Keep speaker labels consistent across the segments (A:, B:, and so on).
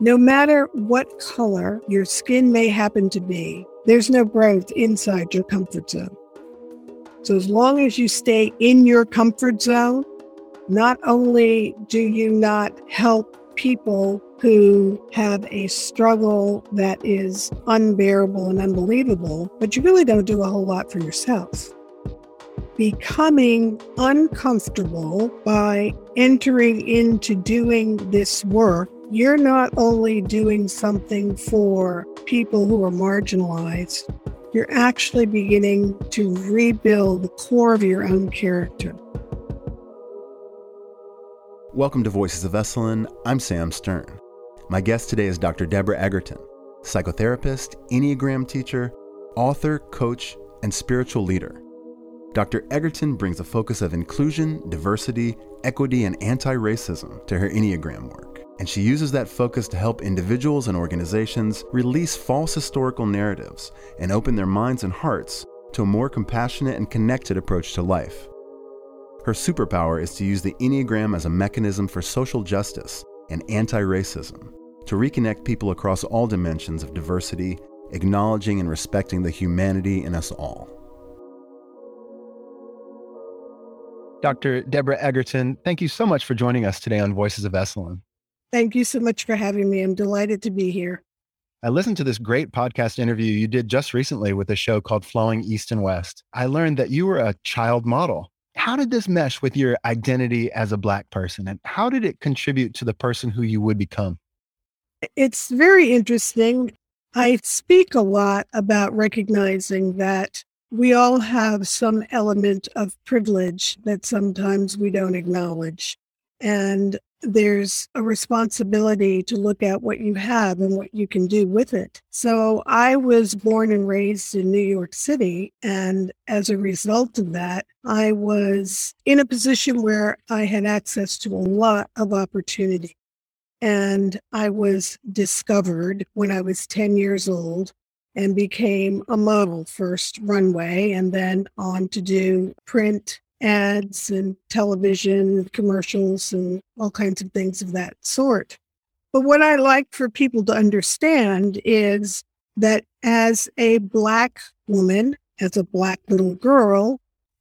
A: No matter what color your skin may happen to be, there's no growth inside your comfort zone. So, as long as you stay in your comfort zone, not only do you not help people who have a struggle that is unbearable and unbelievable, but you really don't do a whole lot for yourself. Becoming uncomfortable by entering into doing this work, you're not only doing something for people who are marginalized, you're actually beginning to rebuild the core of your own character.
B: Welcome to Voices of Esalen. I'm Sam Stern. My guest today is Dr. Deborah Egerton, psychotherapist, Enneagram teacher, author, coach, and spiritual leader. Dr. Egerton brings a focus of inclusion, diversity, equity, and anti racism to her Enneagram work. And she uses that focus to help individuals and organizations release false historical narratives and open their minds and hearts to a more compassionate and connected approach to life. Her superpower is to use the Enneagram as a mechanism for social justice and anti racism, to reconnect people across all dimensions of diversity, acknowledging and respecting the humanity in us all.
C: Dr. Deborah Egerton, thank you so much for joining us today on Voices of Esalen.
A: Thank you so much for having me. I'm delighted to be here.
C: I listened to this great podcast interview you did just recently with a show called Flowing East and West. I learned that you were a child model how did this mesh with your identity as a Black person? And how did it contribute to the person who you would become?
A: It's very interesting. I speak a lot about recognizing that we all have some element of privilege that sometimes we don't acknowledge. And there's a responsibility to look at what you have and what you can do with it. So I was born and raised in New York City. And as a result of that, I was in a position where I had access to a lot of opportunity. And I was discovered when I was 10 years old and became a model first runway and then on to do print ads and television commercials and all kinds of things of that sort. But what I like for people to understand is that as a Black woman, as a Black little girl,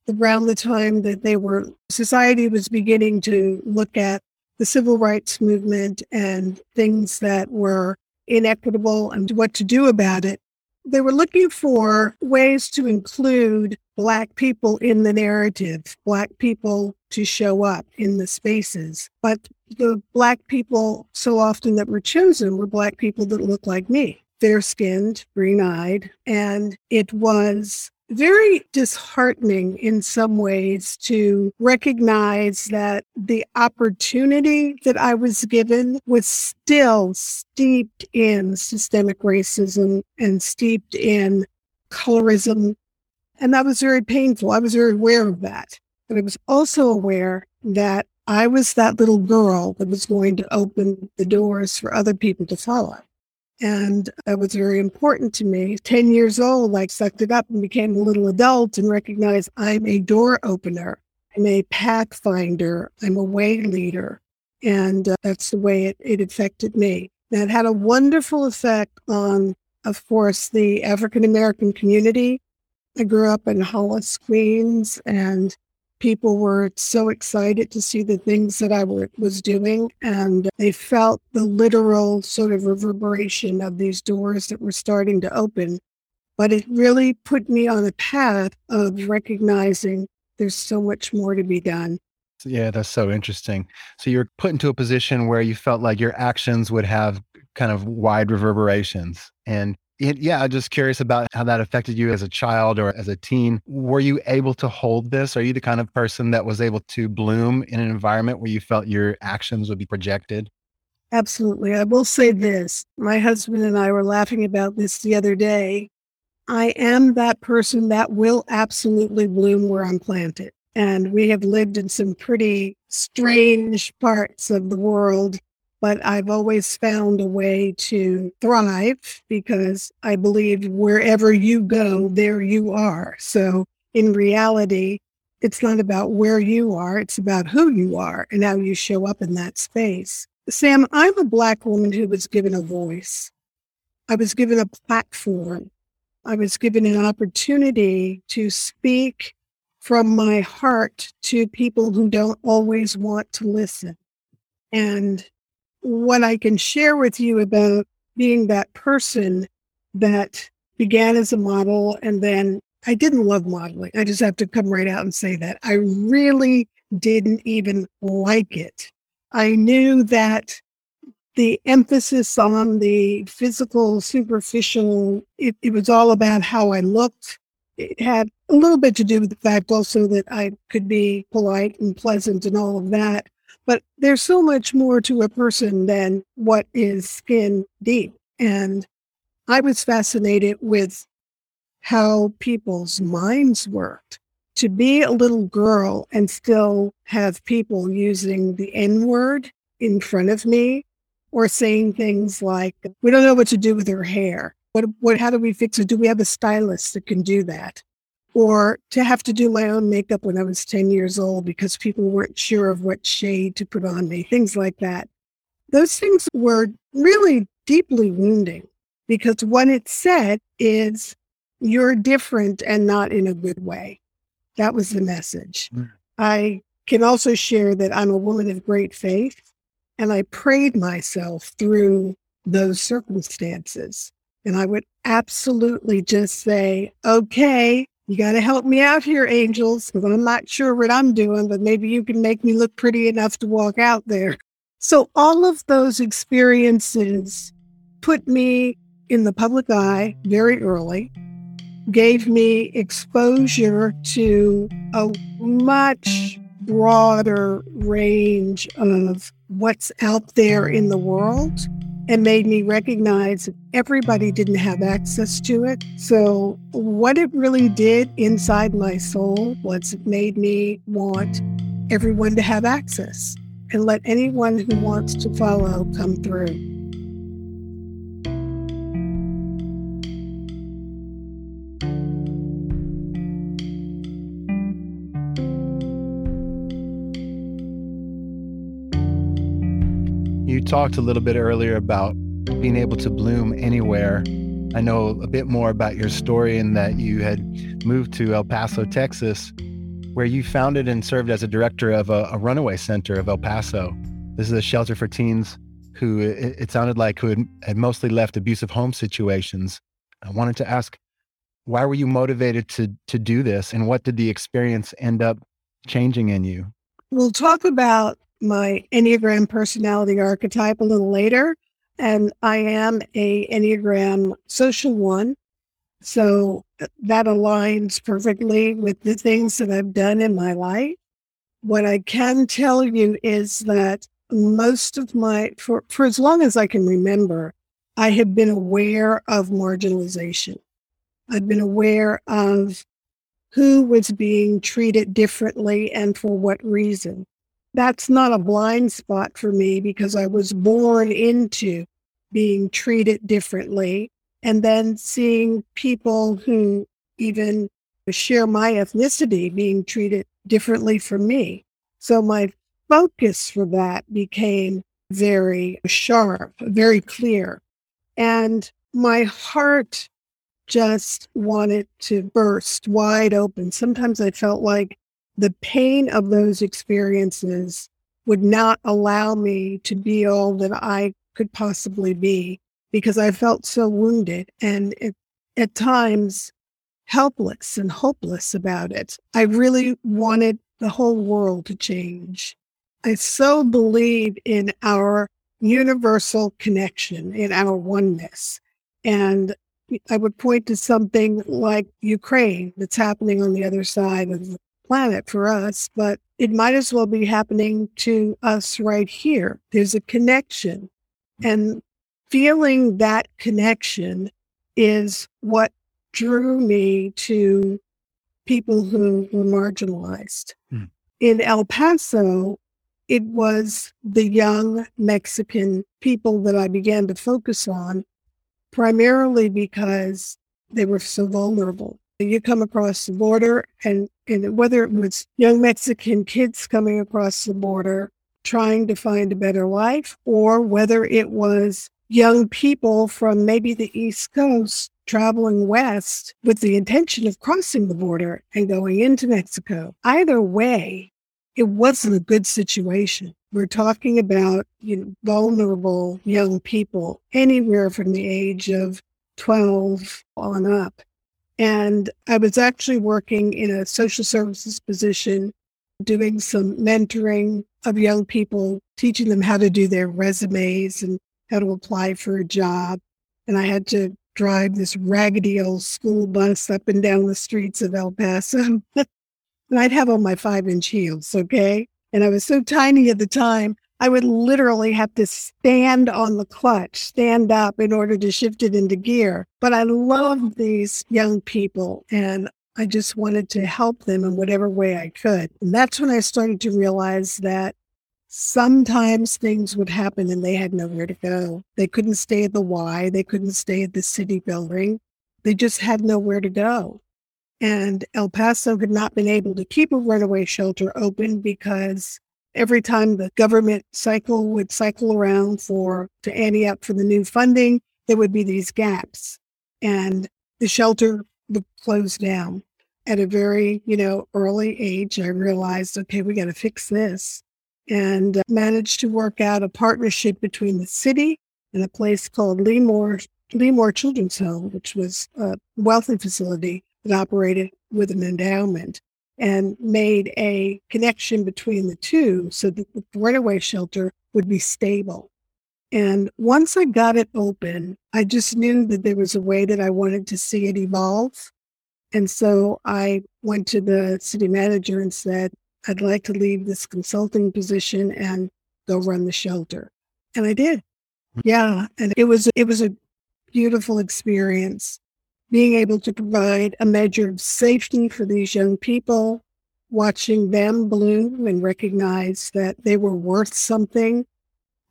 A: around the time that they were, society was beginning to look at the civil rights movement and things that were inequitable and what to do about it they were looking for ways to include Black people in the narrative, Black people to show up in the spaces. But the Black people so often that were chosen were Black people that looked like me, fair skinned, green eyed. And it was very disheartening in some ways to recognize that the opportunity that I was given was still steeped in systemic racism and steeped in colorism. And that was very painful. I was very aware of that. But I was also aware that I was that little girl that was going to open the doors for other people to follow. And that was very important to me. 10 years old, I sucked it up and became a little adult and recognized I'm a door opener. I'm a pathfinder. I'm a way leader. And uh, that's the way it, it affected me. That had a wonderful effect on, of course, the African American community. I grew up in Hollis, Queens, and people were so excited to see the things that I were, was doing, and they felt the literal sort of reverberation of these doors that were starting to open. But it really put me on a path of recognizing there's so much more to be done.
C: Yeah, that's so interesting. So you're put into a position where you felt like your actions would have kind of wide reverberations. And yeah, I'm just curious about how that affected you as a child or as a teen. Were you able to hold this? Are you the kind of person that was able to bloom in an environment where you felt your actions would be projected?
A: Absolutely. I will say this my husband and I were laughing about this the other day. I am that person that will absolutely bloom where I'm planted. And we have lived in some pretty strange parts of the world but I've always found a way to thrive because I believe wherever you go, there you are. So in reality, it's not about where you are, it's about who you are and how you show up in that space. Sam, I'm a Black woman who was given a voice. I was given a platform. I was given an opportunity to speak from my heart to people who don't always want to listen. And what I can share with you about being that person that began as a model and then I didn't love modeling. I just have to come right out and say that. I really didn't even like it. I knew that the emphasis on the physical, superficial, it, it was all about how I looked. It had a little bit to do with the fact also that I could be polite and pleasant and all of that. But there's so much more to a person than what is skin deep. And I was fascinated with how people's minds worked. To be a little girl and still have people using the N word in front of me or saying things like, we don't know what to do with her hair. What, what, how do we fix it? Do we have a stylist that can do that? Or to have to do my own makeup when I was 10 years old because people weren't sure of what shade to put on me, things like that. Those things were really deeply wounding because what it said is you're different and not in a good way. That was the message. Mm. I can also share that I'm a woman of great faith and I prayed myself through those circumstances. And I would absolutely just say, okay, you got to help me out here, angels, because I'm not sure what I'm doing, but maybe you can make me look pretty enough to walk out there. So, all of those experiences put me in the public eye very early, gave me exposure to a much broader range of what's out there in the world and made me recognize everybody didn't have access to it. So, what it really did inside my soul was it made me want everyone to have access and let anyone who wants to follow come through.
C: Talked a little bit earlier about being able to bloom anywhere. I know a bit more about your story in that you had moved to El Paso, Texas, where you founded and served as a director of a, a runaway center of El Paso. This is a shelter for teens who it, it sounded like who had, had mostly left abusive home situations. I wanted to ask, why were you motivated to to do this, and what did the experience end up changing in you?
A: We'll talk about my Enneagram personality archetype a little later. And I am a Enneagram social one. So uh, that aligns perfectly with the things that I've done in my life. What I can tell you is that most of my, for, for as long as I can remember, I have been aware of marginalization. I've been aware of who was being treated differently and for what reason that's not a blind spot for me because I was born into being treated differently. And then seeing people who even share my ethnicity being treated differently from me. So my focus for that became very sharp, very clear. And my heart just wanted to burst wide open. Sometimes I felt like the pain of those experiences would not allow me to be all that I could possibly be because I felt so wounded and it, at times helpless and hopeless about it. I really wanted the whole world to change. I so believe in our universal connection, in our oneness. And I would point to something like Ukraine that's happening on the other side of planet for us, but it might as well be happening to us right here. There's a connection. And feeling that connection is what drew me to people who were marginalized. Hmm. In El Paso, it was the young Mexican people that I began to focus on, primarily because they were so vulnerable. You come across the border, and, and whether it was young Mexican kids coming across the border trying to find a better life or whether it was young people from maybe the East Coast traveling west with the intention of crossing the border and going into Mexico. Either way, it wasn't a good situation. We're talking about you know, vulnerable young people anywhere from the age of 12 on up. And I was actually working in a social services position, doing some mentoring of young people, teaching them how to do their resumes and how to apply for a job. And I had to drive this raggedy old school bus up and down the streets of El Paso. and I'd have on my five inch heels, okay? And I was so tiny at the time, I would literally have to stand on the clutch, stand up in order to shift it into gear. But I love these young people and I just wanted to help them in whatever way I could. And that's when I started to realize that sometimes things would happen and they had nowhere to go. They couldn't stay at the Y, they couldn't stay at the city building. They just had nowhere to go. And El Paso had not been able to keep a runaway shelter open because every time the government cycle would cycle around for to ante up for the new funding, there would be these gaps. And the shelter would close down. At a very, you know, early age, I realized, okay, we got to fix this and uh, managed to work out a partnership between the city and a place called Lee Moor, Lemoore Children's Home, which was a wealthy facility that operated with an endowment and made a connection between the two so that the runaway shelter would be stable. And once I got it open, I just knew that there was a way that I wanted to see it evolve. And so I went to the city manager and said, I'd like to leave this consulting position and go run the shelter. And I did. Hmm. Yeah. And it was, it was a beautiful experience being able to provide a measure of safety for these young people, watching them bloom and recognize that they were worth something.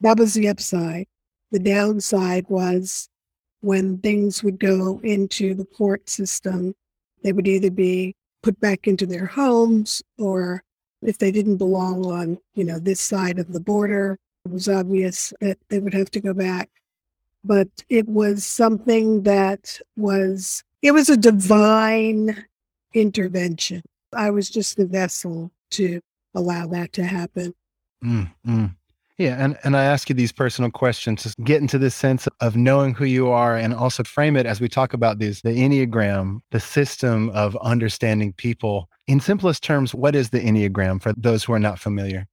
A: That was the upside. The downside was when things would go into the court system, they would either be put back into their homes or if they didn't belong on, you know, this side of the border, it was obvious that they would have to go back. But it was something that was, it was a divine intervention. I was just the vessel to allow that to happen.
C: Mm-hmm. Yeah, and, and I ask you these personal questions to get into this sense of knowing who you are and also frame it as we talk about these the Enneagram, the system of understanding people. In simplest terms, what is the Enneagram for those who are not familiar?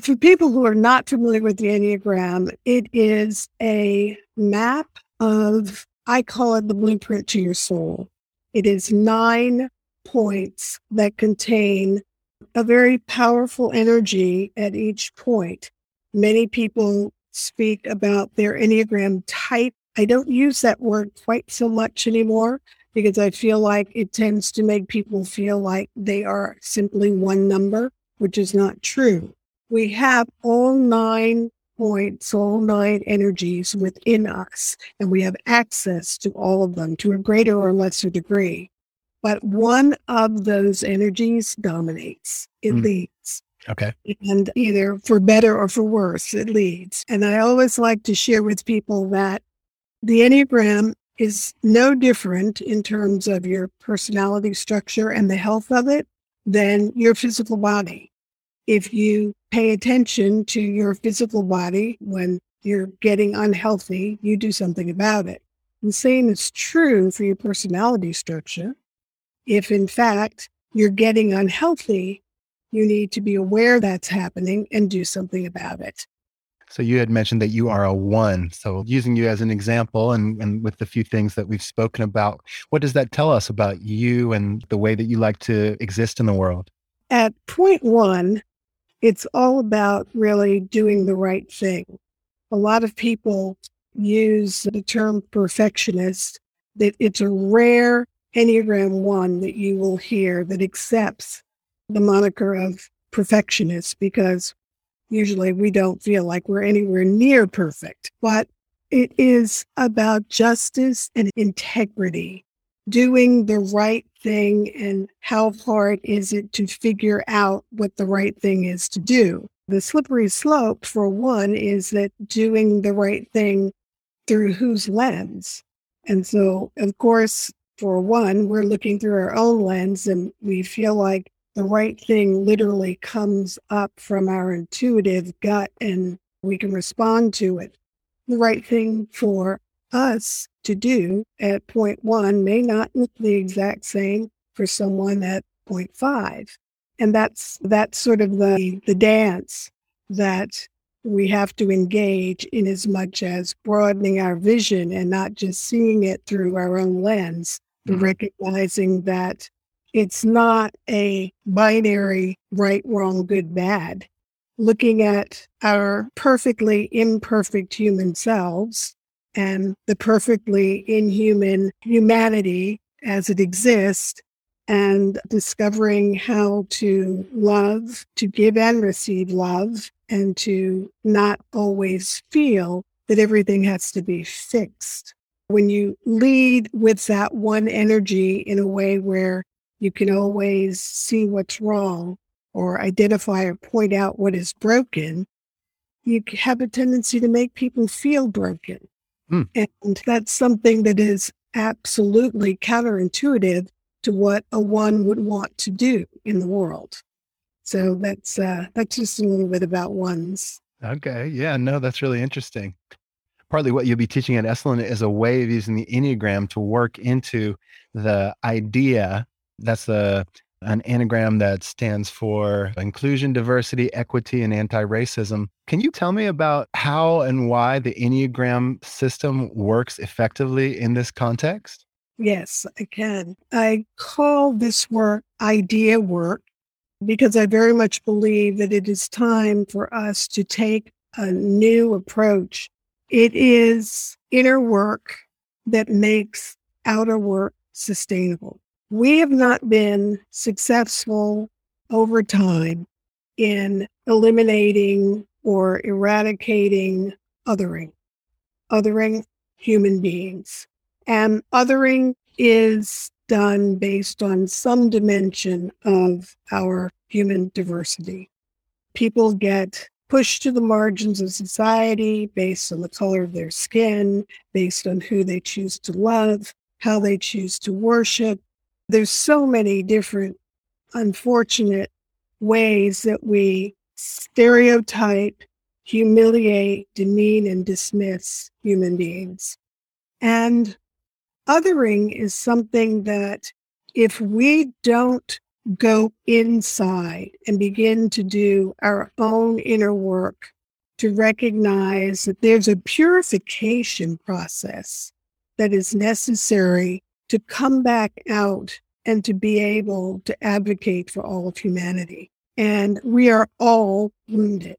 A: For people who are not familiar with the Enneagram, it is a map of, I call it the blueprint to your soul. It is nine points that contain a very powerful energy at each point. Many people speak about their Enneagram type. I don't use that word quite so much anymore because I feel like it tends to make people feel like they are simply one number, which is not true. We have all nine points, all nine energies within us, and we have access to all of them to a greater or lesser degree. But one of those energies dominates, it mm. leads.
C: Okay.
A: And either for better or for worse, it leads. And I always like to share with people that the Enneagram is no different in terms of your personality structure and the health of it than your physical body. If you pay attention to your physical body when you're getting unhealthy, you do something about it. The same is true for your personality structure. If in fact you're getting unhealthy, you need to be aware that's happening and do something about it.
C: So you had mentioned that you are a one. So using you as an example and, and with the few things that we've spoken about, what does that tell us about you and the way that you like to exist in the world?
A: At point one, it's all about really doing the right thing. A lot of people use the term perfectionist, that it's a rare Enneagram one that you will hear that accepts the moniker of perfectionist because usually we don't feel like we're anywhere near perfect. But it is about justice and integrity, doing the right thing. And how hard is it to figure out what the right thing is to do? The slippery slope, for one, is that doing the right thing through whose lens? And so, of course, for one, we're looking through our own lens and we feel like the right thing literally comes up from our intuitive gut and we can respond to it. The right thing for us to do at point one may not look the exact same for someone at point five. And that's that's sort of the the dance that we have to engage in as much as broadening our vision and not just seeing it through our own lens, but mm-hmm. recognizing that it's not a binary right, wrong, good, bad. Looking at our perfectly imperfect human selves and the perfectly inhuman humanity as it exists and discovering how to love, to give and receive love, and to not always feel that everything has to be fixed. When you lead with that one energy in a way where you can always see what's wrong or identify or point out what is broken, you have a tendency to make people feel broken. Mm. And that's something that is absolutely counterintuitive to what a one would want to do in the world. So that's uh, that's just a little bit about ones.
C: Okay, yeah, no, that's really interesting. Partly what you'll be teaching at Esalen is a way of using the Enneagram to work into the idea. That's the an anagram that stands for inclusion, diversity, equity, and anti racism. Can you tell me about how and why the Enneagram system works effectively in this context?
A: Yes, I can. I call this work idea work because I very much believe that it is time for us to take a new approach. It is inner work that makes outer work sustainable. We have not been successful over time in eliminating or eradicating othering, othering human beings. And othering is done based on some dimension of our human diversity. People get pushed to the margins of society based on the color of their skin, based on who they choose to love, how they choose to worship. There's so many different unfortunate ways that we stereotype, humiliate, demean, and dismiss human beings. And othering is something that if we don't go inside and begin to do our own inner work to recognize that there's a purification process that is necessary to come back out and to be able to advocate for all of humanity. And we are all wounded.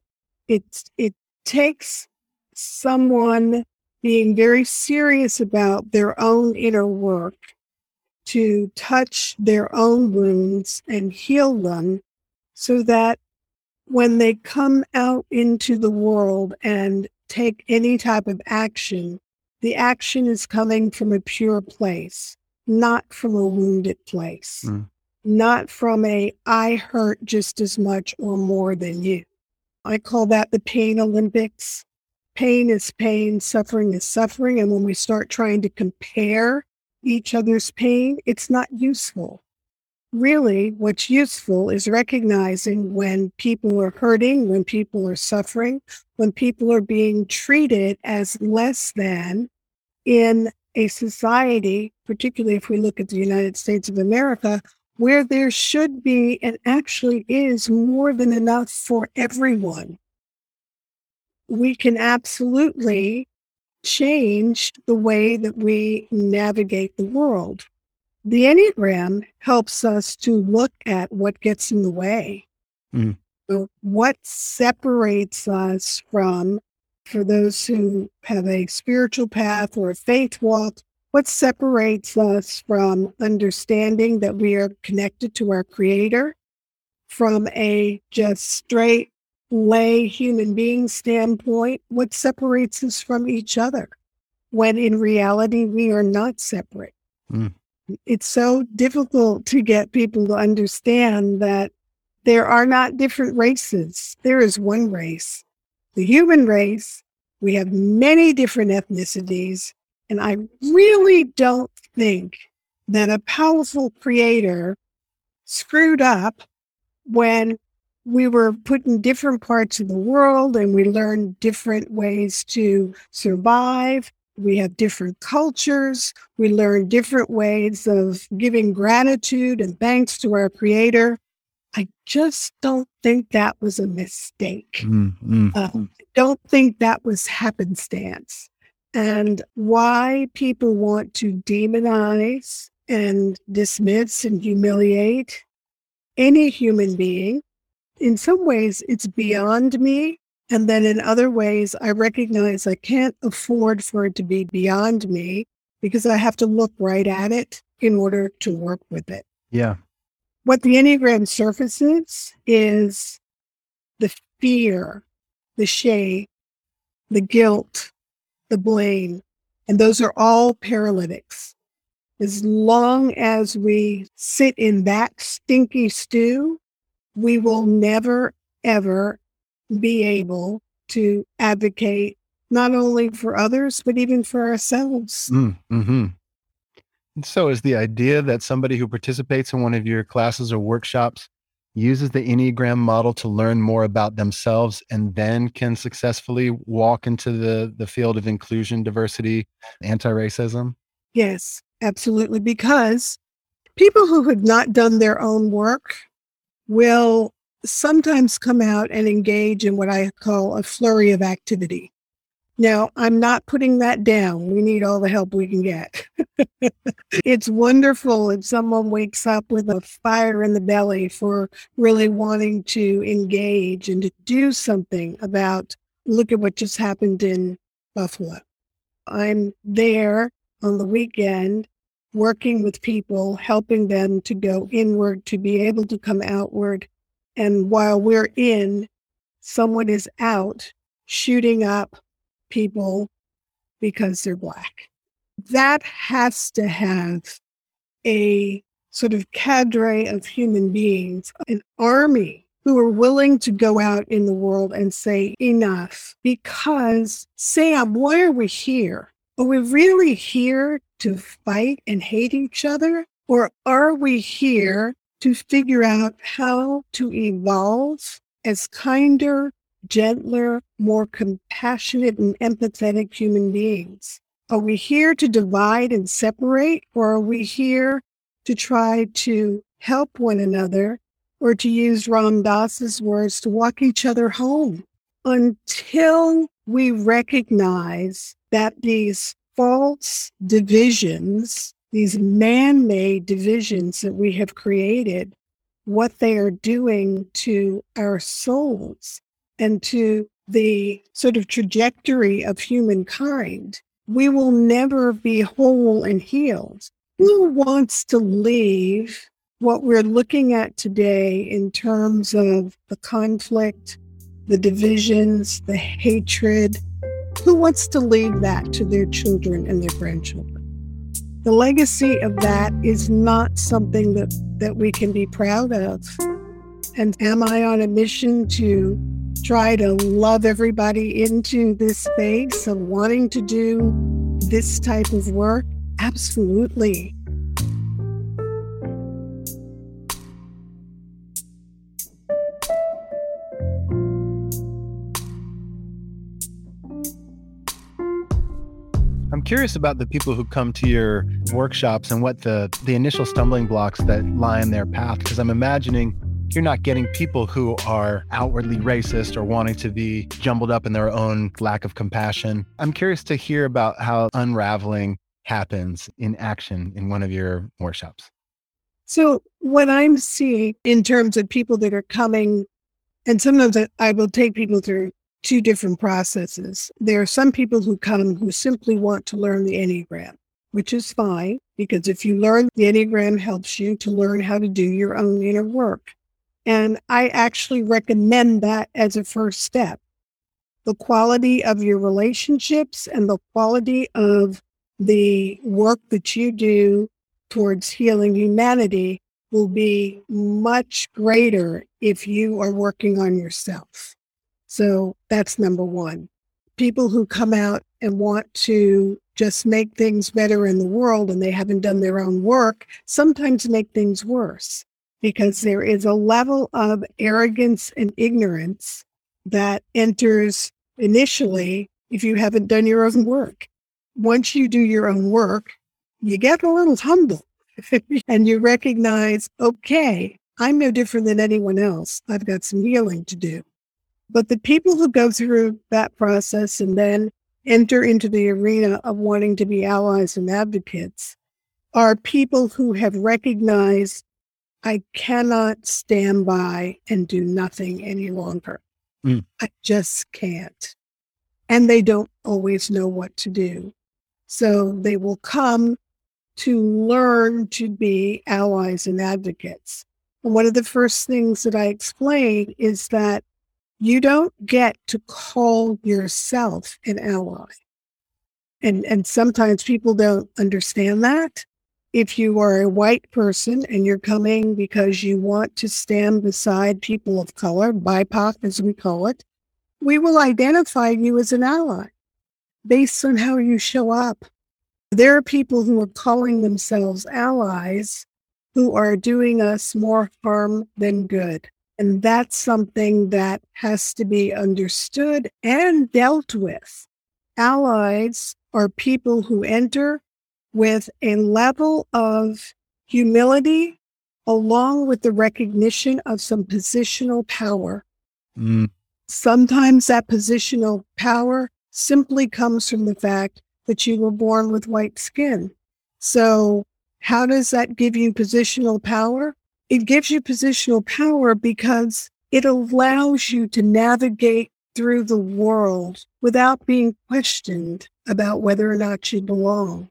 A: It's, it takes someone being very serious about their own inner work to touch their own wounds and heal them so that when they come out into the world and take any type of action, the action is coming from a pure place, not from a wounded place, mm. not from a I hurt just as much or more than you. I call that the pain Olympics pain is pain, suffering is suffering. And when we start trying to compare each other's pain, it's not useful. Really, what's useful is recognizing when people are hurting, when people are suffering, when people are being treated as less than in a society, particularly if we look at the United States of America, where there should be and actually is more than enough for everyone we can absolutely change the way that we navigate the world. The Enneagram helps us to look at what gets in the way. Mm. What separates us from, for those who have a spiritual path or a faith walk, what separates us from understanding that we are connected to our creator from a just straight lay human being standpoint, what separates us from each other when in reality we are not separate? Mm. It's so difficult to get people to understand that there are not different races. There is one race, the human race. We have many different ethnicities. And I really don't think that a powerful creator screwed up when we were put in different parts of the world and we learned different ways to survive. We have different cultures. We learn different ways of giving gratitude and thanks to our creator. I just don't think that was a mistake. Mm-hmm. Uh, don't think that was happenstance. And why people want to demonize and dismiss and humiliate any human being in some ways it's beyond me. And then in other ways, I recognize I can't afford for it to be beyond me because I have to look right at it in order to work with it.
C: Yeah.
A: What the Enneagram surfaces is the fear, the shame, the guilt, the blame. And those are all paralytics. As long as we sit in that stinky stew, we will never, ever be able to advocate not only for others, but even for ourselves.
C: Mm, mm-hmm. So, is the idea that somebody who participates in one of your classes or workshops uses the Enneagram model to learn more about themselves and then can successfully walk into the, the field of inclusion, diversity, anti racism?
A: Yes, absolutely. Because people who have not done their own work will sometimes come out and engage in what I call a flurry of activity. Now, I'm not putting that down. We need all the help we can get. it's wonderful if someone wakes up with a fire in the belly for really wanting to engage and to do something about look at what just happened in Buffalo. I'm there on the weekend working with people, helping them to go inward, to be able to come outward. And while we're in, someone is out shooting up people because they're Black. That has to have a sort of cadre of human beings, an army who are willing to go out in the world and say enough. Because, Sam, why are we here? Are we really here to fight and hate each other? Or are we here to figure out how to evolve as kinder, gentler, more compassionate, and empathetic human beings? Are we here to divide and separate, or are we here to try to help one another, or to use Ram Dass's words, to walk each other home? Until we recognize that these false divisions, these man made divisions that we have created, what they are doing to our souls and to the sort of trajectory of humankind, we will never be whole and healed. Who wants to leave what we're looking at today in terms of the conflict, the divisions, the hatred, who wants to leave that to their children and their grandchildren? The legacy of that is not something that, that we can be proud of. And am I on a mission to try to love everybody into this space of wanting to do this type of work? Absolutely.
C: I'm curious about the people who come to your workshops and what the the initial stumbling blocks that lie in their path because I'm imagining you're not getting people who are outwardly racist or wanting to be jumbled up in their own lack of compassion. I'm curious to hear about how unraveling happens in action in one of your workshops.
A: So, what I'm seeing in terms of people that are coming, and sometimes I will take people through two different processes. There are some people who come who simply want to learn the Enneagram, which is fine because if you learn the Enneagram helps you to learn how to do your own inner work. And I actually recommend that as a first step. The quality of your relationships and the quality of the work that you do towards healing humanity will be much greater if you are working on yourself. So that's number one. People who come out and want to just make things better in the world and they haven't done their own work sometimes make things worse because there is a level of arrogance and ignorance that enters initially if you haven't done your own work. Once you do your own work, you get a little humble and you recognize, okay, I'm no different than anyone else. I've got some healing to do. But the people who go through that process and then enter into the arena of wanting to be allies and advocates are people who have recognized I cannot stand by and do nothing any longer. Mm. I just can't. And they don't always know what to do. So they will come to learn to be allies and advocates. And one of the first things that I explain is that you don't get to call yourself an ally. And, and sometimes people don't understand that if you are a white person and you're coming because you want to stand beside people of color, BIPOC as we call it, we will identify you as an ally based on how you show up. There are people who are calling themselves allies who are doing us more harm than good. And that's something that has to be understood and dealt with. Allies are people who enter with a level of humility along with the recognition of some positional power. Mm. Sometimes that positional power simply comes from the fact that you were born with white skin. So, how does that give you positional power? It gives you positional power because it allows you to navigate through the world without being questioned about whether or not you belong.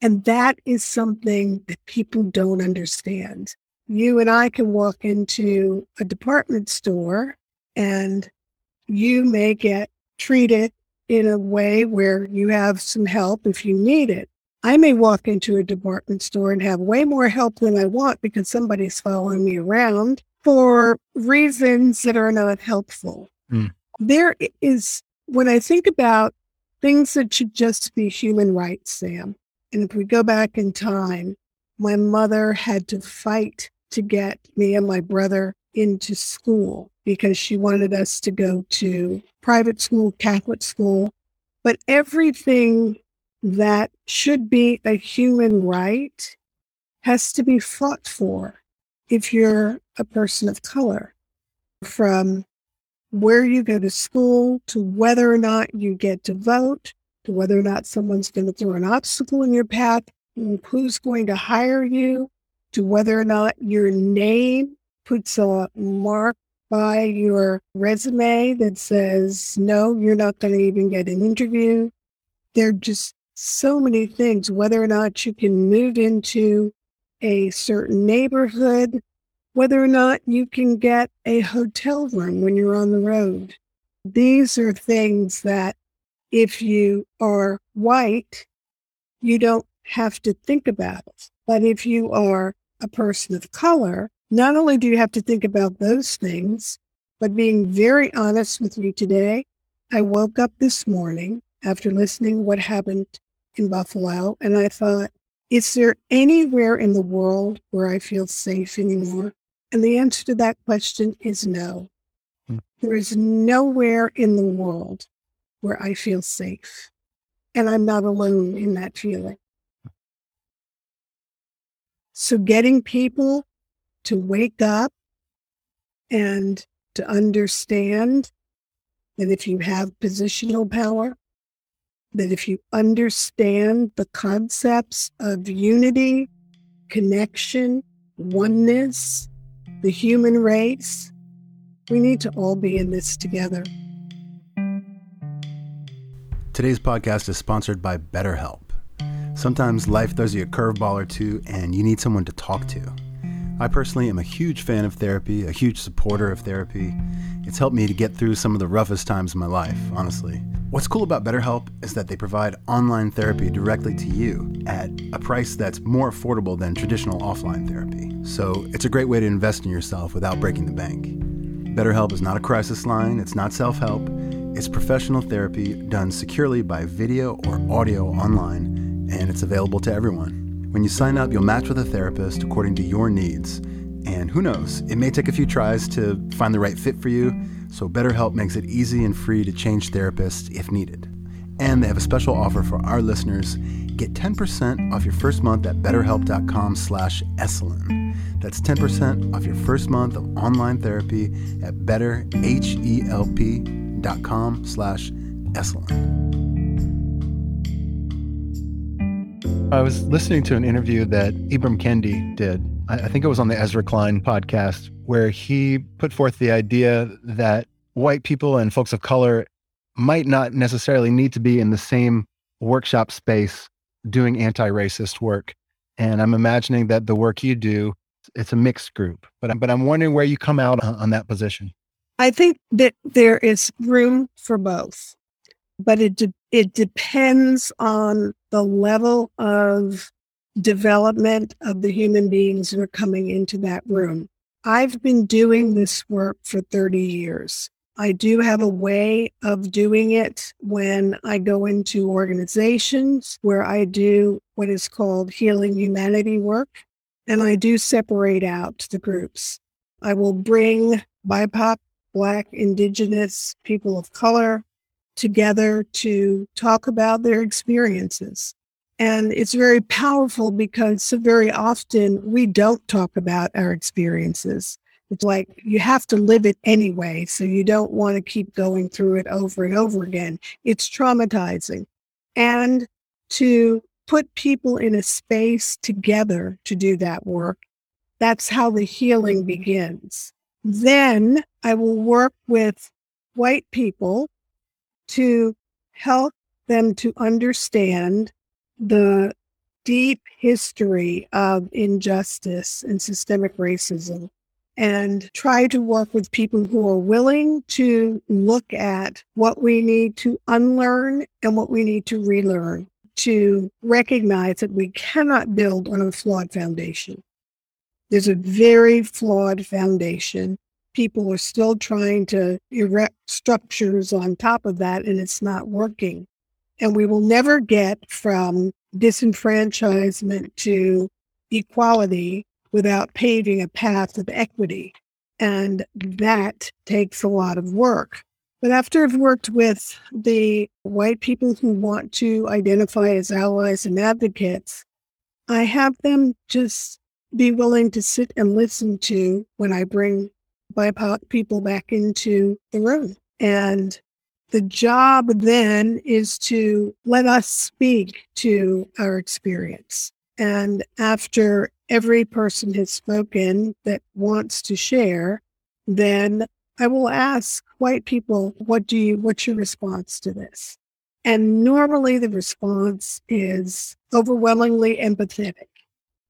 A: And that is something that people don't understand. You and I can walk into a department store and you may get treated in a way where you have some help if you need it. I may walk into a department store and have way more help than I want because somebody's following me around for reasons that are not helpful. Mm. There is, when I think about things that should just be human rights, Sam, and if we go back in time, my mother had to fight to get me and my brother into school because she wanted us to go to private school, Catholic school. But everything that should be a human right has to be fought for if you're a person of color. From where you go to school to whether or not you get to vote to whether or not someone's going to throw an obstacle in your path, who's going to hire you, to whether or not your name puts a mark by your resume that says, no, you're not going to even get an interview. There are just so many things, whether or not you can move into a certain neighborhood, whether or not you can get a hotel room when you're on the road. These are things that if you are white, you don't have to think about it. But if you are a person of color, not only do you have to think about those things, but being very honest with you today, I woke up this morning after listening what happened in Buffalo, and I thought, is there anywhere in the world where I feel safe anymore? And the answer to that question is no. Hmm. There is nowhere in the world where I feel safe. And I'm not alone in that feeling. So getting people to wake up and to understand that if you have positional power, that if you understand the concepts of unity, connection, oneness, the human race, we need to all be in this together.
B: Today's podcast is sponsored by BetterHelp. Sometimes life throws you a curveball or two and you need someone to talk to. I personally am a huge fan of therapy, a huge supporter of therapy. It's helped me to get through some of the roughest times in my life, honestly. What's cool about BetterHelp is that they provide online therapy directly to you at a price that's more affordable than traditional offline therapy. So it's a great way to invest in yourself without breaking the bank. BetterHelp is not a crisis line, it's not self help, it's professional therapy done securely by video or audio online, and it's available to everyone. When you sign up, you'll match with a therapist according to your needs. And who knows, it may take a few tries to find the right fit for you so BetterHelp makes it easy and free to change therapists if needed. And they have a special offer for our listeners. Get 10% off your first month at betterhelp.com slash Esalen. That's 10% off your first month of online therapy at betterhelp.com slash Esalen.
C: I was listening to an interview that Ibram Kendi did. I think it was on the Ezra Klein podcast where he put forth the idea that white people and folks of color might not necessarily need to be in the same workshop space doing anti-racist work. And I'm imagining that the work you do, it's a mixed group. But I'm, but I'm wondering where you come out on that position.
A: I think that there is room for both, but it de- it depends on the level of development of the human beings who are coming into that room. I've been doing this work for 30 years. I do have a way of doing it when I go into organizations where I do what is called healing humanity work, and I do separate out the groups. I will bring BIPOC, Black, Indigenous, people of color together to talk about their experiences. And it's very powerful because very often we don't talk about our experiences. It's like you have to live it anyway. So you don't want to keep going through it over and over again. It's traumatizing. And to put people in a space together to do that work, that's how the healing begins. Then I will work with white people to help them to understand the deep history of injustice and systemic racism and try to work with people who are willing to look at what we need to unlearn and what we need to relearn to recognize that we cannot build on a flawed foundation. There's a very flawed foundation. People are still trying to erect structures on top of that, and it's not working. And we will never get from disenfranchisement to equality without paving a path of equity. And that takes a lot of work. But after I've worked with the white people who want to identify as allies and advocates, I have them just be willing to sit and listen to when I bring BIPOC people back into the room. And the job then is to let us speak to our experience. And after every person has spoken that wants to share, then I will ask white people, what do you, what's your response to this? And normally the response is overwhelmingly empathetic.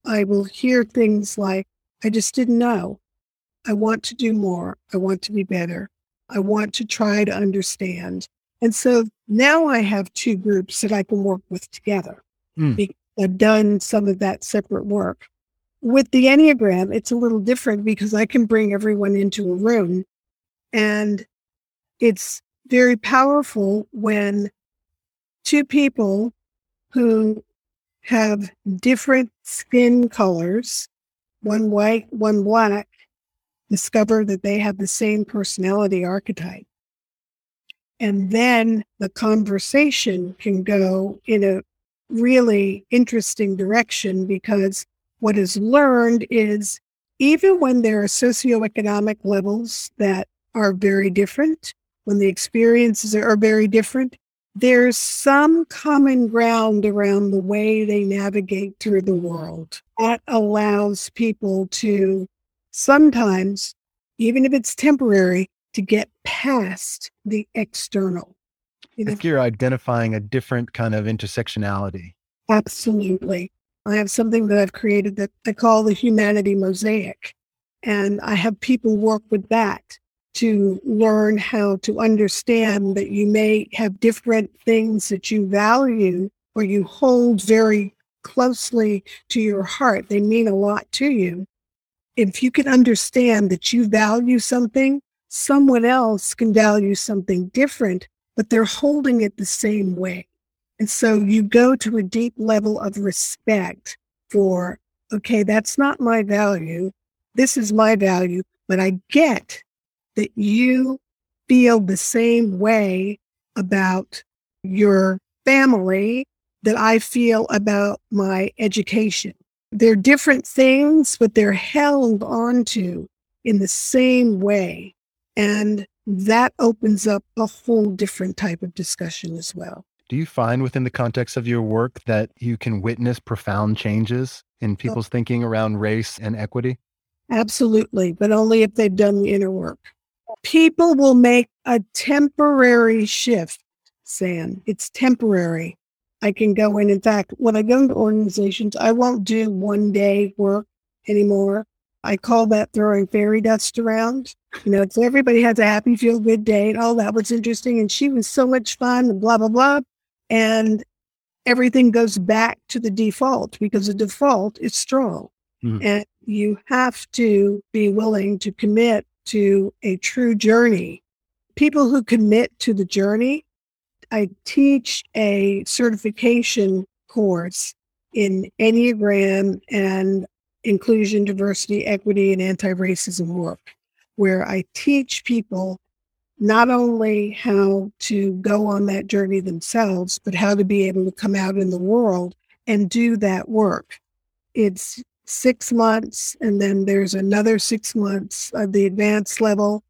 A: I will hear things like, I just didn't know. I want to do more. I want to be better. I want to try to understand. And so now I have two groups that I can work with together. Mm. I've done some of that separate work. With the Enneagram, it's a little different because I can bring everyone into a room and it's very powerful when two people who have different skin colors, one white, one black, discover that they have the same personality archetype. And then the conversation can go in a really interesting direction because what is learned is even when there are socioeconomic levels that are very different, when the experiences are very different, there's some common ground around the way they navigate through the world. That allows people to sometimes, even if it's temporary, to get past the external.
C: You know? you're identifying a different kind of intersectionality.
A: Absolutely. I have something that I've created that I call the humanity mosaic. And I have people work with that to learn how to understand that you may have different things that you value or you hold very closely to your heart. They mean a lot to you. If you can understand that you value something, someone else can value something different, but they're holding it the same way. And so you go to a deep level of respect for, okay, that's not my value. This is my value, but I get that you feel the same way about your family that I feel about my education. They're different things, but they're held onto in the same way. And that opens up a whole different type of discussion as well.
C: Do you find within the context of your work that you can witness profound changes in oh. people's thinking around race and equity?
A: Absolutely, but only if they've done the inner work. People will make a temporary shift, Sam. It's temporary. I can go in. In fact, when I go into organizations, I won't do one day work anymore. I call that throwing fairy dust around. You know, so everybody has a happy, feel good day and all that was interesting. And she was so much fun and blah, blah, blah. And everything goes back to the default because the default is strong. Mm-hmm. And you have to be willing to commit to a true journey. People who commit to the journey I teach a certification course in Enneagram and inclusion, diversity, equity, and anti racism work, where I teach people not only how to go on that journey themselves, but how to be able to come out in the world and do that work. It's six months, and then there's another six months of the advanced level.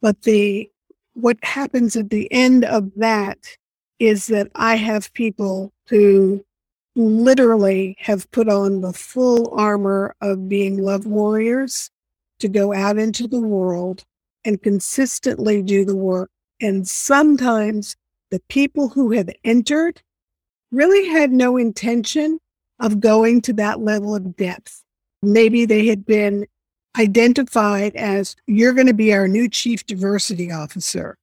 A: But the what happens at the end of that is that I have people who literally have put on the full armor of being love warriors to go out into the world and consistently do the work. And sometimes the people who have entered really had no intention of going to that level of depth. Maybe they had been identified as, you're going to be our new chief diversity officer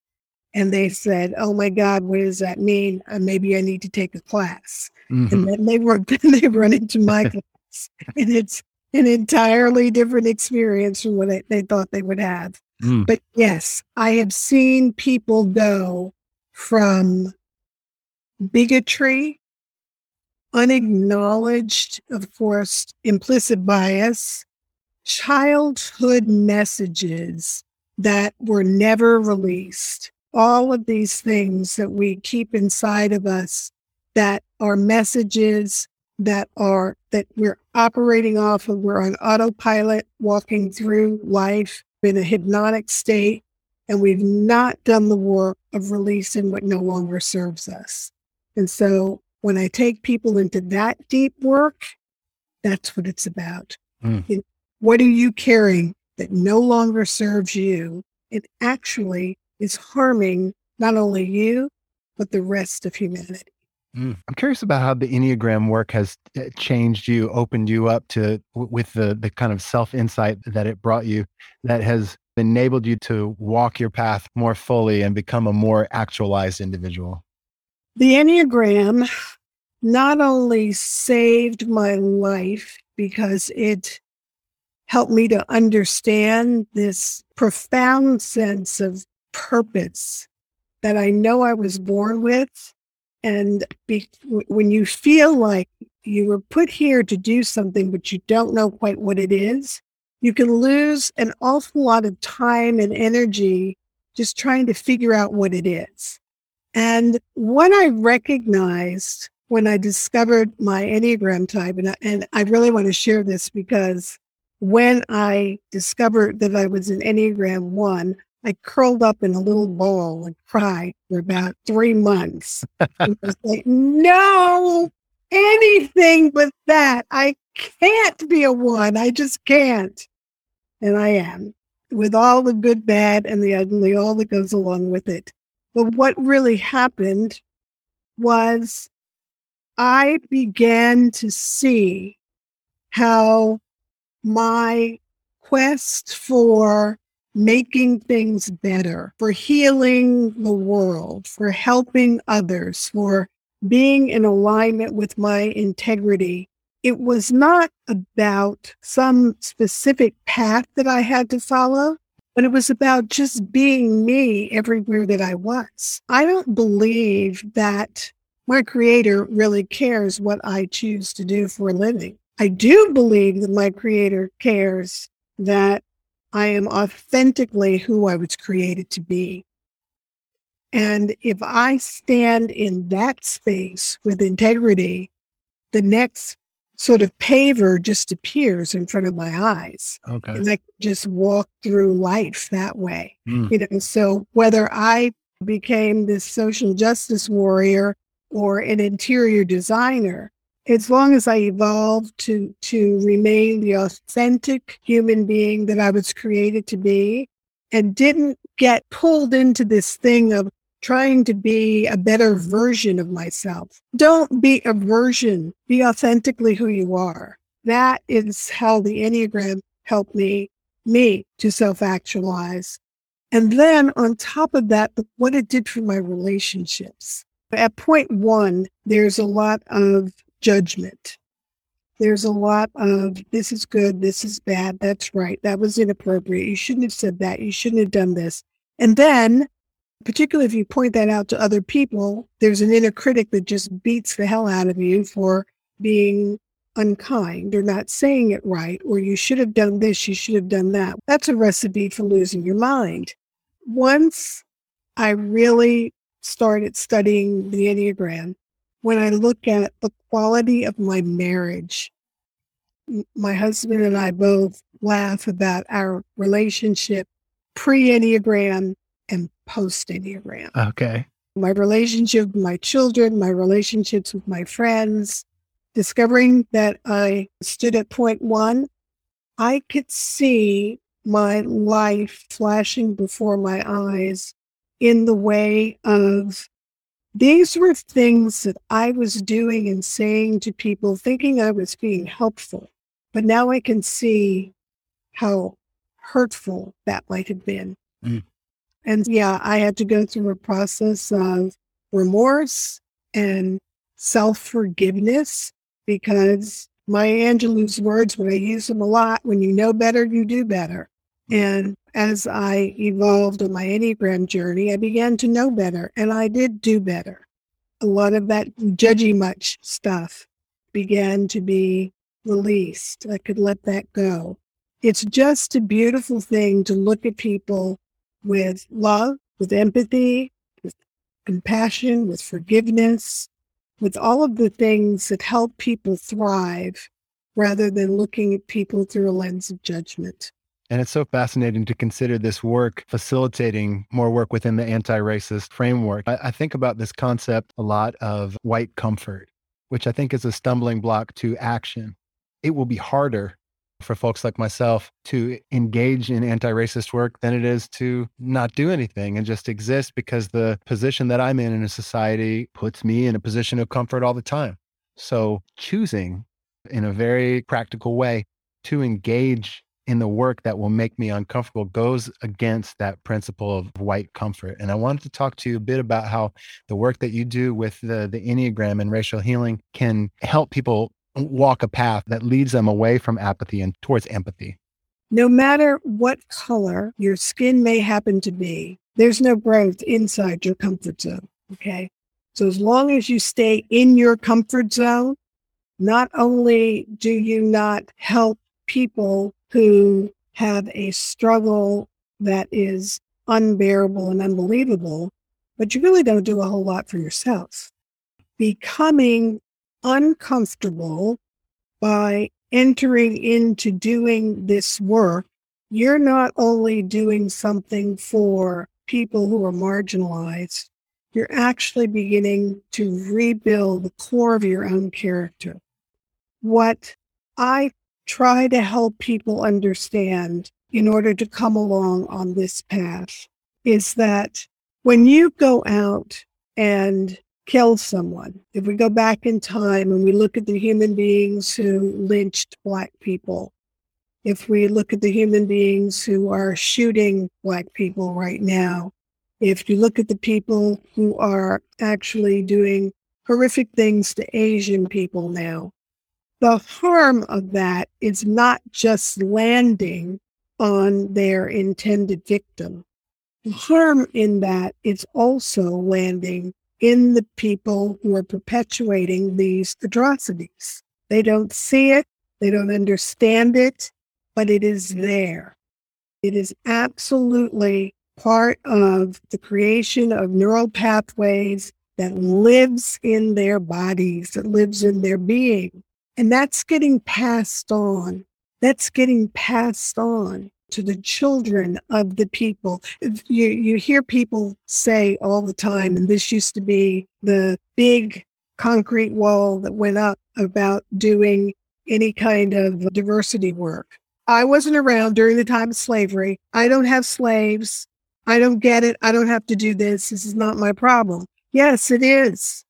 A: and they said, "Oh my God, what does that mean? Uh, maybe I need to take a class." Mm-hmm. And then they run, they run into my class, and it's an entirely different experience from what they, they thought they would have. Mm. But yes, I have seen people go from bigotry, unacknowledged, of course, implicit bias, childhood messages that were never released all of these things that we keep inside of us that are messages that are that we're operating off of. We're on autopilot walking through life in a hypnotic state and we've not done the work of releasing what no longer serves us. And so when i take people into that deep work that's what it's about. Mm. what are you carrying that no longer serves you? It actually is harming not only you, but the rest of humanity.
C: Mm. I'm curious about how the Enneagram work has uh, changed you, opened you up to with the the kind of self insight that it brought you, that has enabled you to walk your path more fully and become a more actualized individual.
A: The Enneagram not only saved my life because it helped me to understand this profound sense of purpose that I know I was born with. And be, when you feel like you were put here to do something, but you don't know quite what it is, you can lose an awful lot of time and energy just trying to figure out what it is. And what I recognized when I discovered my Enneagram type, and I, and I really want to share this because when I discovered that I was an Enneagram one, I curled up in a little ball and cried for about three months. I was like, no, anything but that. I can't be a one. I just can't. And I am, with all the good, bad, and the ugly, all that goes along with it. But what really happened was I began to see how my quest for making things better, for healing the world, for helping others, for being in alignment with my integrity. It was not about some specific path that I had to follow, but it was about just being me everywhere that I was. I don't believe that my creator really cares what I choose to do for a living. I do believe that my creator cares that I am authentically who I was created to be. And if I stand in that space with integrity, the next sort of paver just appears in front of my eyes.
C: Okay.
A: And I just walk through life that way. Mm. You know, so whether I became this social justice warrior or an interior designer, as long as I evolved to to remain the authentic human being that I was created to be and didn't get pulled into this thing of trying to be a better version of myself. Don't be a version, be authentically who you are. That is how the Enneagram helped me me to self-actualize. And then on top of that, what it did for my relationships. At point one, there's a lot of judgment. There's a lot of this is good, this is bad, that's right, that was inappropriate. You shouldn't have said that, you shouldn't have done this. And then, particularly if you point that out to other people, there's an inner critic that just beats the hell out of you for being unkind or not saying it right, or you should have done this, you should have done that. That's a recipe for losing your mind. Once I really started studying the Enneagram, when I look at the quality of my marriage, my husband and I both laugh about our relationship pre Enneagram and post Enneagram.
C: Okay.
A: My relationship with my children, my relationships with my friends, discovering that I stood at point one, I could see my life flashing before my eyes in the way of these were things that I was doing and saying to people, thinking I was being helpful. But now I can see how hurtful that might have been. Mm. And yeah, I had to go through a process of remorse and self forgiveness because Maya Angelou's words, when I use them a lot, when you know better, you do better. And as I evolved on my Enneagram journey, I began to know better and I did do better. A lot of that judgy much stuff began to be released. I could let that go. It's just a beautiful thing to look at people with love, with empathy, with compassion, with forgiveness, with all of the things that help people thrive rather than looking at people through a lens of judgment.
C: And it's so fascinating to consider this work facilitating more work within the anti racist framework. I, I, think about this concept a lot of white comfort, which I think is a stumbling block to action. It will be harder for folks like myself to engage in anti racist work than it is to not do anything and just exist because the position that I'm in in a society puts me in a position of comfort all the time. So choosing in a very practical way to engage in the work that will make me uncomfortable goes against that principle of white comfort. And I wanted to talk to you a bit about how the work that you do with the, the Enneagram and racial healing can help people walk a path that leads them away from apathy and towards empathy.
A: No matter what color your skin may happen to be, there's no growth inside your comfort zone. Okay. So as long as you stay in your comfort zone, not only do you not help people who have a struggle that is unbearable and unbelievable, but you really don't do a whole lot for yourself. Becoming uncomfortable by entering into doing this work, you're not only doing something for people who are marginalized, you're actually beginning to rebuild the core of your own character. What I try to help people understand in order to come along on this path is that when you go out and kill someone, if we go back in time and we look at the human beings who lynched Black people, if we look at the human beings who are shooting Black people right now, if you look at the people who are actually doing horrific things to Asian people now, the harm of that is not just landing on their intended victim. The harm in that is also landing in the people who are perpetuating these atrocities. They don't see it, they don't understand it, but it is there. It is absolutely part of the creation of neural pathways that lives in their bodies, that lives in their being. And that's getting passed on. That's getting passed on to the children of the people. You, you hear people say all the time, and this used to be the big concrete wall that went up about doing any kind of diversity work. I wasn't around during the time of slavery. I don't have slaves. I don't get it. I don't have to do this. This is not my problem. Yes, it is.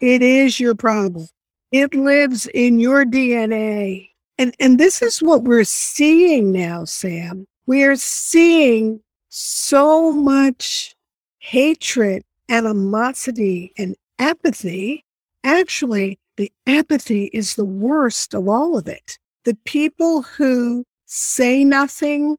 A: It is your problem. It lives in your DNA. And, and this is what we're seeing now, Sam. We are seeing so much hatred, animosity, and apathy. Actually, the apathy is the worst of all of it. The people who say nothing,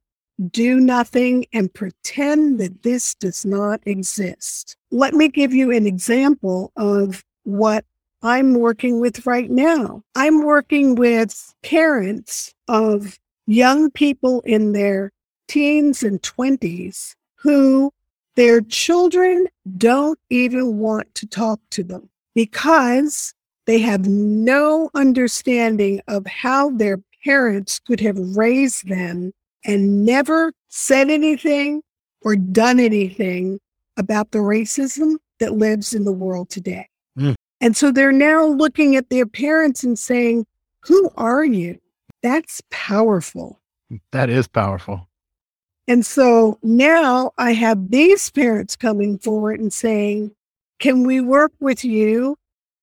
A: do nothing, and pretend that this does not exist. Let me give you an example of what I'm working with right now. I'm working with parents of young people in their teens and 20s who their children don't even want to talk to them because they have no understanding of how their parents could have raised them and never said anything or done anything about the racism that lives in the world today. Hmm. And so they're now looking at their parents and saying, Who are you? That's powerful.
C: That is powerful.
A: And so now I have these parents coming forward and saying, Can we work with you?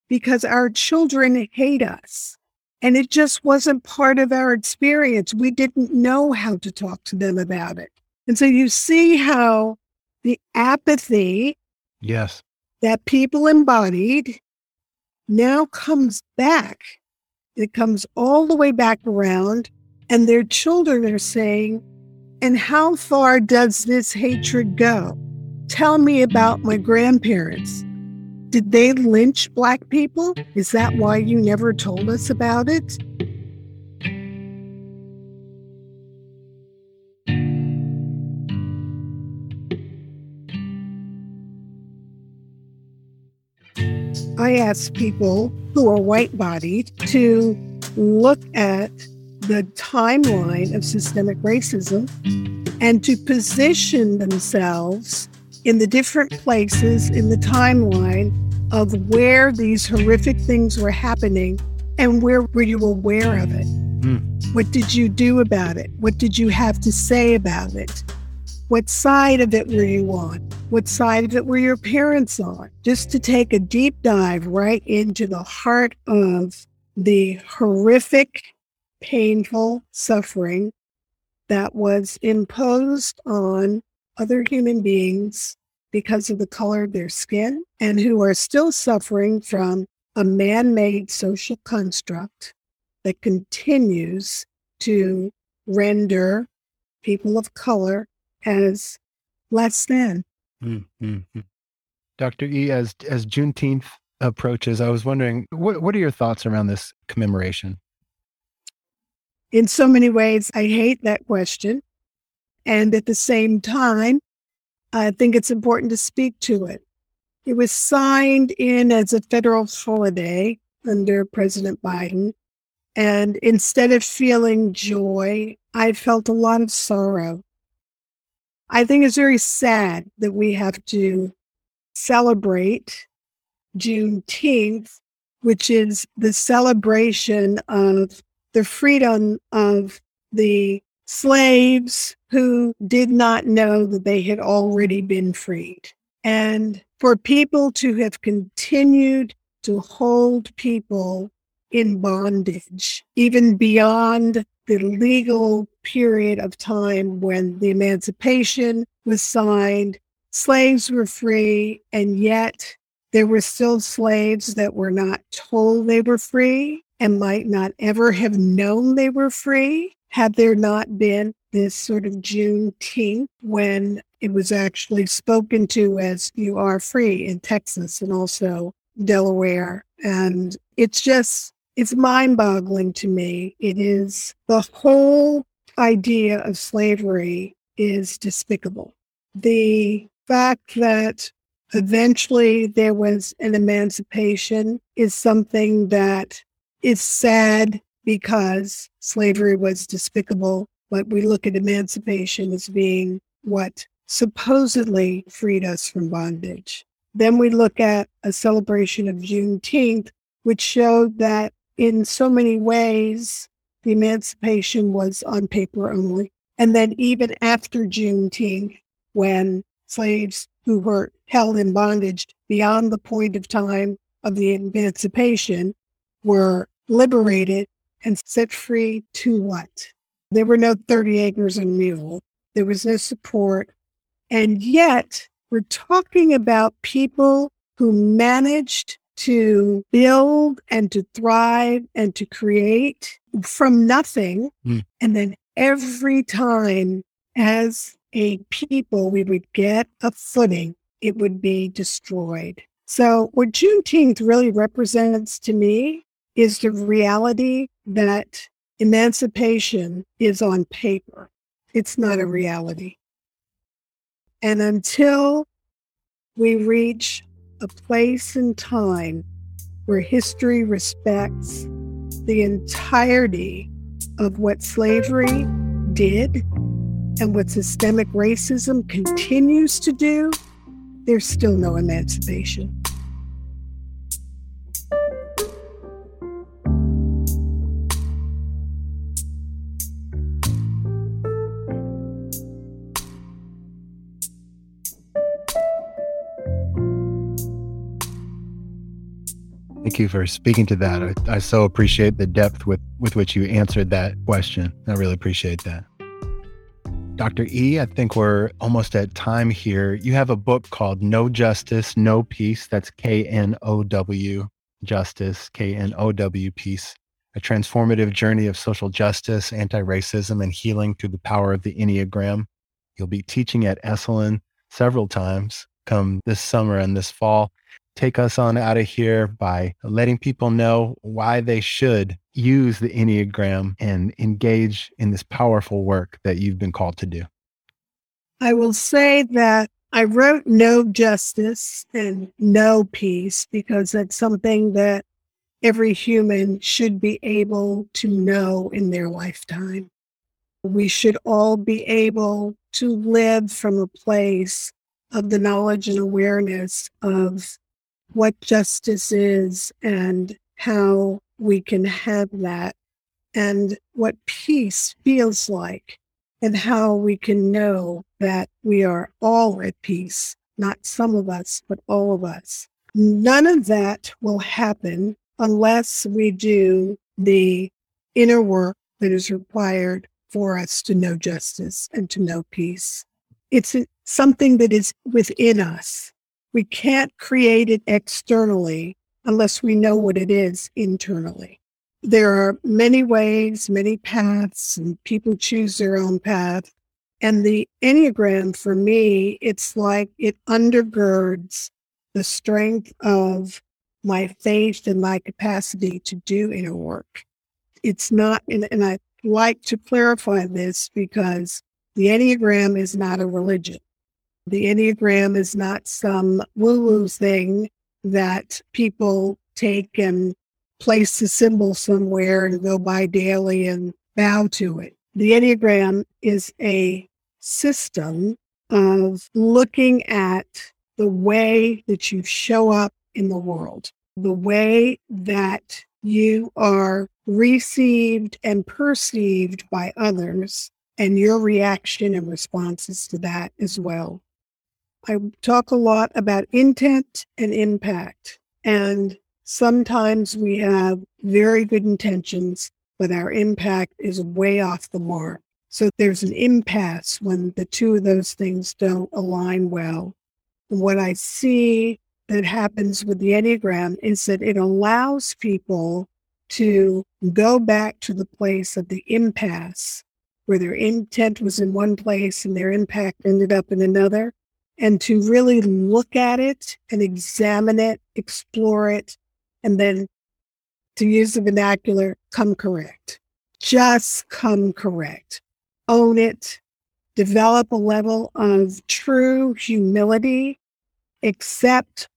A: Because our children hate us. And it just wasn't part of our experience. We didn't know how to talk to them about it. And so you see how the apathy
C: yes
A: that people embodied now comes back. It comes all the way back around and their children are saying, and how far does this hatred go? Tell me about my grandparents. Did they lynch Black people? Is that why you never told us about it? I ask people who are white bodied to look at the timeline of systemic racism and to position themselves in the different places in the timeline of where these horrific things were happening and where were you aware of it? Mm. What did you do about it? What did you have to say about it? What side of it were you mm. on? What side of it were your parents on? Just to take a deep dive right into the heart of the horrific, painful suffering that was imposed on other human beings because of the color of their skin and who are still suffering from a man made social construct that continues to render people of color as less than. Mm-hmm.
C: Dr. E, as, as Juneteenth approaches, I was wondering, what, what are your thoughts around this commemoration?
A: In so many ways, I hate that question. And at the same time, I think it's important to speak to it. It was signed in as a federal holiday under President Biden. And instead of feeling joy, I felt a lot of sorrow. I think it's very sad that we have to celebrate Juneteenth, which is the celebration of the freedom of the slaves who did not know that they had already been freed. And for people to have continued to hold people in bondage, even beyond the legal period of time when the Emancipation was signed, slaves were free, and yet there were still slaves that were not told they were free and might not ever have known they were free had there not been this sort of Juneteenth when it was actually spoken to as you are free in Texas and also Delaware. And it's just, it's mind boggling to me. It is the whole idea of slavery is despicable. The fact that eventually there was an emancipation is something that is sad because slavery was despicable, but we look at emancipation as being what supposedly freed us from bondage. Then we look at a celebration of Juneteenth, which showed that in so many ways, the emancipation was on paper only. And then even after Juneteenth, when slaves who were held in bondage beyond the point of time of the emancipation were liberated and set free to what? There were no 30 acres and mule. There was no support. And yet, we're talking about people who managed to build and to thrive and to create from nothing. Mm. And then every time, as a people, we would get a footing, it would be destroyed. So, what Juneteenth really represents to me is the reality that emancipation is on paper. It's not a reality. And until we reach a place in time where history respects the entirety of what slavery did and what systemic racism continues to do, there's still no emancipation.
C: Thank you for speaking to that. I, I, so appreciate the depth with, with which you answered that question. I really appreciate that. Dr. E, I think we're almost at time here. You have a book called Know Justice, Know Peace. That's K N O W, Justice, K N O W, Peace. A transformative journey of social justice, anti racism, and healing through the power of the Enneagram. You'll be teaching at Esalen several times come this summer and this fall take us on out of here by letting people know why they should use the Enneagram and engage in this powerful work that you've been called to do?
A: I will say that I wrote know justice and know peace because that's something that every human should be able to know in their lifetime. We should all be able to live from a place of the knowledge and awareness of what justice is and how we can have that and what peace feels like and how we can know that we are all at peace, not some of us, but all of us. None of that will happen unless we do the inner work that is required for us to know justice and to know peace. It's something that is within us. We can't create it externally unless we know what it is internally. There are many ways, many paths, and people choose their own path. And the Enneagram, for me, it's like it undergirds the strength of my faith and my capacity to do inner work. It's not, and, and I like to clarify this because the Enneagram is not a religion. The Enneagram is not some woo woo mm-hmm. thing that people take and place a symbol somewhere and go by daily and bow to it. The Enneagram is a system of looking at the way that you show up in the world, the way that you are received and perceived by others, and your reaction and responses to that as well. I talk a lot about intent and impact. And sometimes we have very good intentions, but our impact is way off the mark. So there's an impasse when the two of those things don't align well. what I see that happens with the Enneagram is that it allows people to go back to the place of the impasse where their intent was in one place and their impact ended up in another, and to really look at it and examine it, explore it, and then to use the vernacular, come correct. Just come correct. Own it. Develop a level of true humility. Accept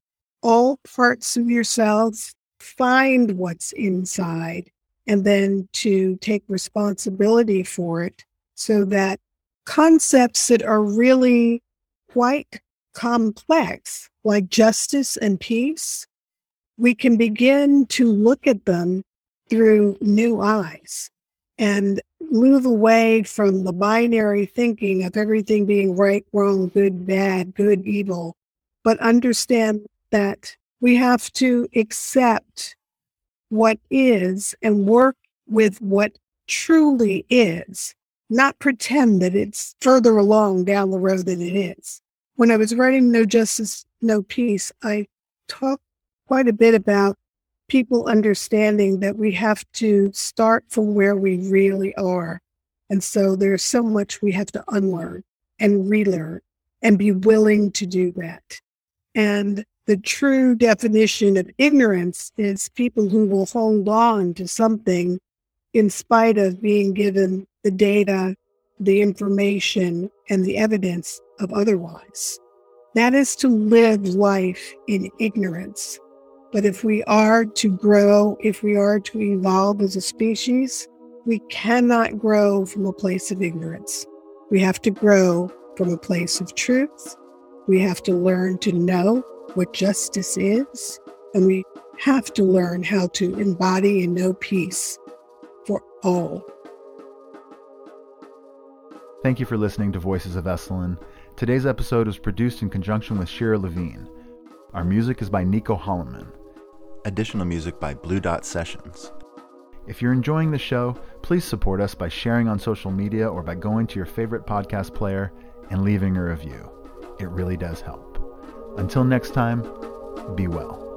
A: all parts of yourselves. Find what's inside and then to take responsibility for it so that concepts that are really quite complex, like justice and peace, we can begin to look at them through new eyes and move away from the binary thinking of everything being right, wrong, good, bad, good, evil, but understand that we have to accept what is and work with what truly is, not pretend that it's further along down the road than it is. When I was writing Know Justice, Know Peace, I talked quite a bit about people understanding that we have to start from where we really are. And so there's so much we have to unlearn and relearn and be willing to do that. And the true definition of ignorance is people who will hold on to something in spite of being given the data, the information, and the evidence of otherwise. That is to live life in ignorance. But if we are to grow, if we are to evolve as a species, we cannot grow from a place of ignorance. We have to grow from a place of truth. We have to learn to know what justice is, and we have to learn how to embody and know peace for all.
B: Thank you for listening to Voices of Esalen. Today's episode was produced in conjunction with Shira Levine. Our music is by Nico Holloman. Additional music by Blue Dot Sessions. If you're enjoying the show, please support us by sharing on social media or by going to your favorite podcast player and leaving a review. It really does help. Until next time, be well.